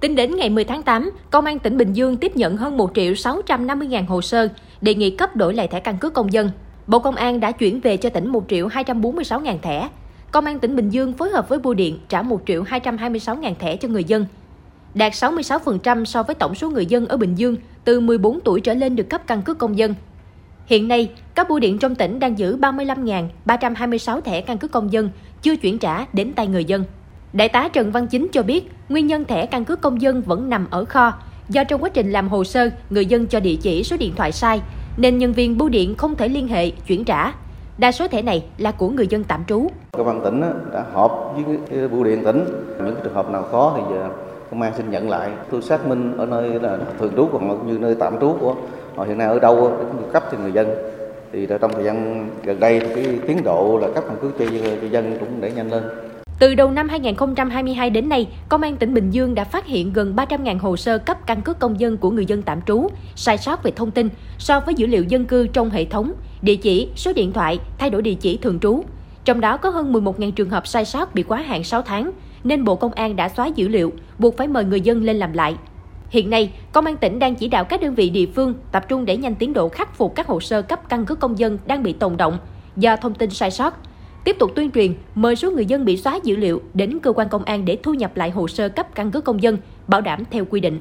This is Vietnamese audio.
Tính đến ngày 10 tháng 8, Công an tỉnh Bình Dương tiếp nhận hơn 1 triệu 650 ngàn hồ sơ đề nghị cấp đổi lại thẻ căn cước công dân. Bộ Công an đã chuyển về cho tỉnh 1 triệu 246 ngàn thẻ. Công an tỉnh Bình Dương phối hợp với Bưu điện trả 1 triệu 226 ngàn thẻ cho người dân. Đạt 66% so với tổng số người dân ở Bình Dương từ 14 tuổi trở lên được cấp căn cước công dân. Hiện nay, các bưu điện trong tỉnh đang giữ 35.326 thẻ căn cước công dân chưa chuyển trả đến tay người dân. Đại tá Trần Văn Chính cho biết, nguyên nhân thẻ căn cước công dân vẫn nằm ở kho, do trong quá trình làm hồ sơ, người dân cho địa chỉ số điện thoại sai, nên nhân viên bưu điện không thể liên hệ, chuyển trả. Đa số thẻ này là của người dân tạm trú. Công an tỉnh đã họp với bưu điện tỉnh, những trường hợp nào khó thì giờ công an xin nhận lại. Tôi xác minh ở nơi là thường trú còn như nơi tạm trú của họ hiện nay ở đâu để cấp cho người dân. Thì trong thời gian gần đây thì cái tiến độ là cấp căn cước cho dân cũng để nhanh lên. Từ đầu năm 2022 đến nay, Công an tỉnh Bình Dương đã phát hiện gần 300.000 hồ sơ cấp căn cước công dân của người dân tạm trú, sai sót về thông tin so với dữ liệu dân cư trong hệ thống, địa chỉ, số điện thoại, thay đổi địa chỉ thường trú. Trong đó có hơn 11.000 trường hợp sai sót bị quá hạn 6 tháng, nên Bộ Công an đã xóa dữ liệu, buộc phải mời người dân lên làm lại. Hiện nay, Công an tỉnh đang chỉ đạo các đơn vị địa phương tập trung để nhanh tiến độ khắc phục các hồ sơ cấp căn cước công dân đang bị tồn động do thông tin sai sót, Tiếp tục tuyên truyền, mời số người dân bị xóa dữ liệu đến cơ quan công an để thu nhập lại hồ sơ cấp căn cước công dân, bảo đảm theo quy định.